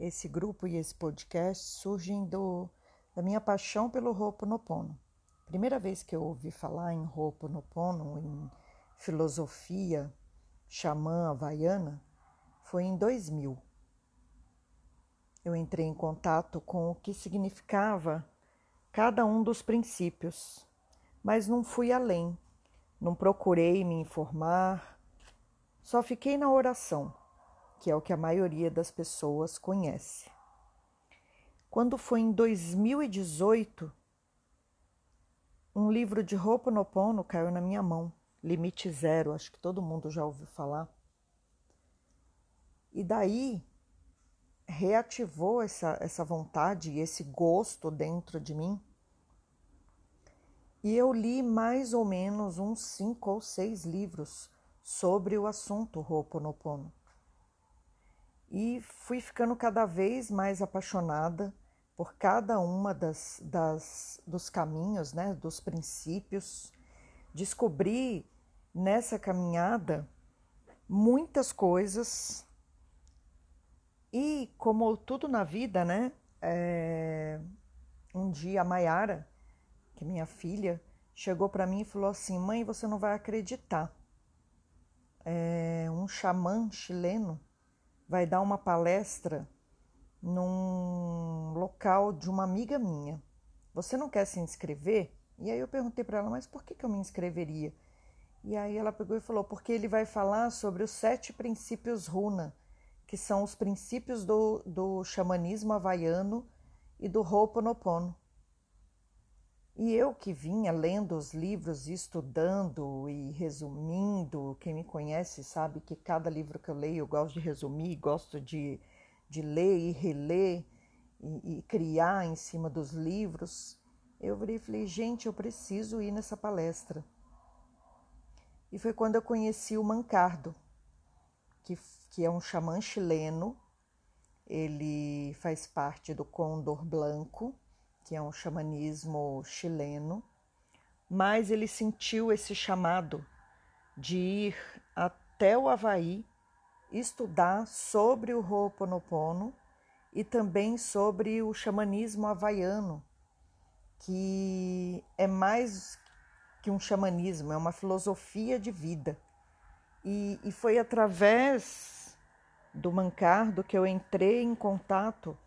Esse grupo e esse podcast surgem do, da minha paixão pelo Ho'oponopono. Primeira vez que eu ouvi falar em Ho'oponopono, em filosofia xamã havaiana, foi em 2000. Eu entrei em contato com o que significava cada um dos princípios, mas não fui além, não procurei me informar, só fiquei na oração, que é o que a maioria das pessoas conhece. Quando foi em 2018, um livro de Ho'oponopono caiu na minha mão, Limite Zero, acho que todo mundo já ouviu falar. E daí reativou essa, essa vontade e esse gosto dentro de mim. E eu li mais ou menos uns cinco ou seis livros sobre o assunto Ho'oponopono. E fui ficando cada vez mais apaixonada por cada uma das, das dos caminhos, né, dos princípios. Descobri nessa caminhada muitas coisas e como tudo na vida, né? É, um dia a Maiara, que é minha filha, chegou para mim e falou assim: Mãe, você não vai acreditar. É, um xamã chileno vai dar uma palestra num local de uma amiga minha. Você não quer se inscrever? E aí eu perguntei para ela: Mas por que, que eu me inscreveria? E aí ela pegou e falou: Porque ele vai falar sobre os sete princípios runa que são os princípios do, do xamanismo havaiano e do Ho'oponopono. E eu que vinha lendo os livros, estudando e resumindo, quem me conhece sabe que cada livro que eu leio eu gosto de resumir, gosto de, de ler e reler e, e criar em cima dos livros. Eu virei e falei, gente, eu preciso ir nessa palestra. E foi quando eu conheci o Mancardo, que que é um xamã chileno. Ele faz parte do Condor Blanco, que é um xamanismo chileno, mas ele sentiu esse chamado de ir até o Havaí estudar sobre o Ho'oponopono e também sobre o xamanismo havaiano, que é mais que um xamanismo, é uma filosofia de vida. E, e foi através do Mancardo que eu entrei em contato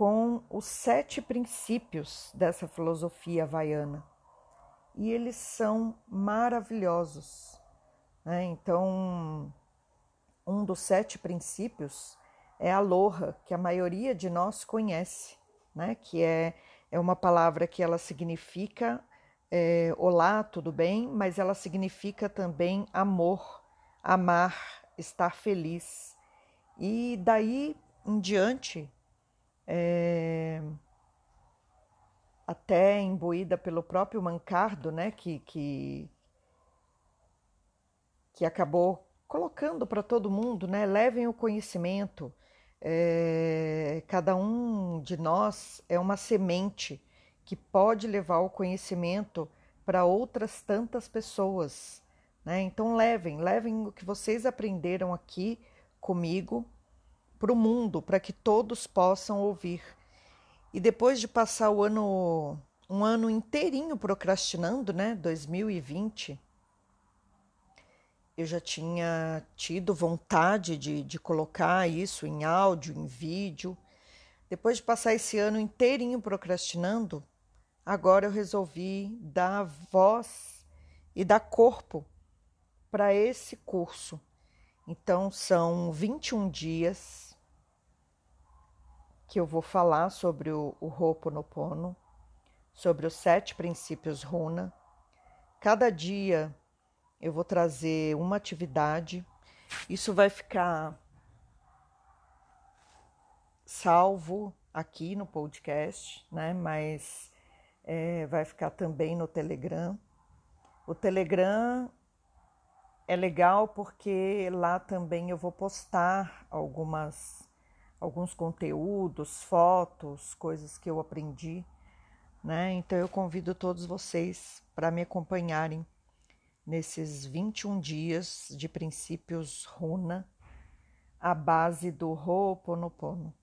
com os sete princípios dessa filosofia havaiana. E eles são maravilhosos. Né? Então, um dos sete princípios é aloha, que a maioria de nós conhece, né? que é, é uma palavra que ela significa é, olá, tudo bem, mas ela significa também amor, amar, estar feliz. E daí em diante, é, até imbuída pelo próprio Mancardo, né, que, que, que acabou colocando para todo mundo, né, levem o conhecimento. É, cada um de nós é uma semente que pode levar o conhecimento para outras tantas pessoas. Né? Então levem, levem o que vocês aprenderam aqui comigo para o mundo, para que todos possam ouvir. E depois de passar o ano, um ano inteirinho procrastinando, né, 2020, eu já tinha tido vontade de, de colocar isso em áudio, em vídeo. Depois de passar esse ano inteirinho procrastinando, agora eu resolvi dar voz e dar corpo para esse curso então, são 21 dias que eu vou falar sobre o, o Ho'oponopono, sobre os sete princípios runa. Cada dia eu vou trazer uma atividade. Isso vai ficar salvo aqui no podcast, né? Mas é, vai ficar também no Telegram. O Telegram é legal porque lá também eu vou postar algumas alguns conteúdos, fotos, coisas que eu aprendi, né? Então eu convido todos vocês para me acompanharem nesses 21 dias de princípios runa à base do Ho'oponopono.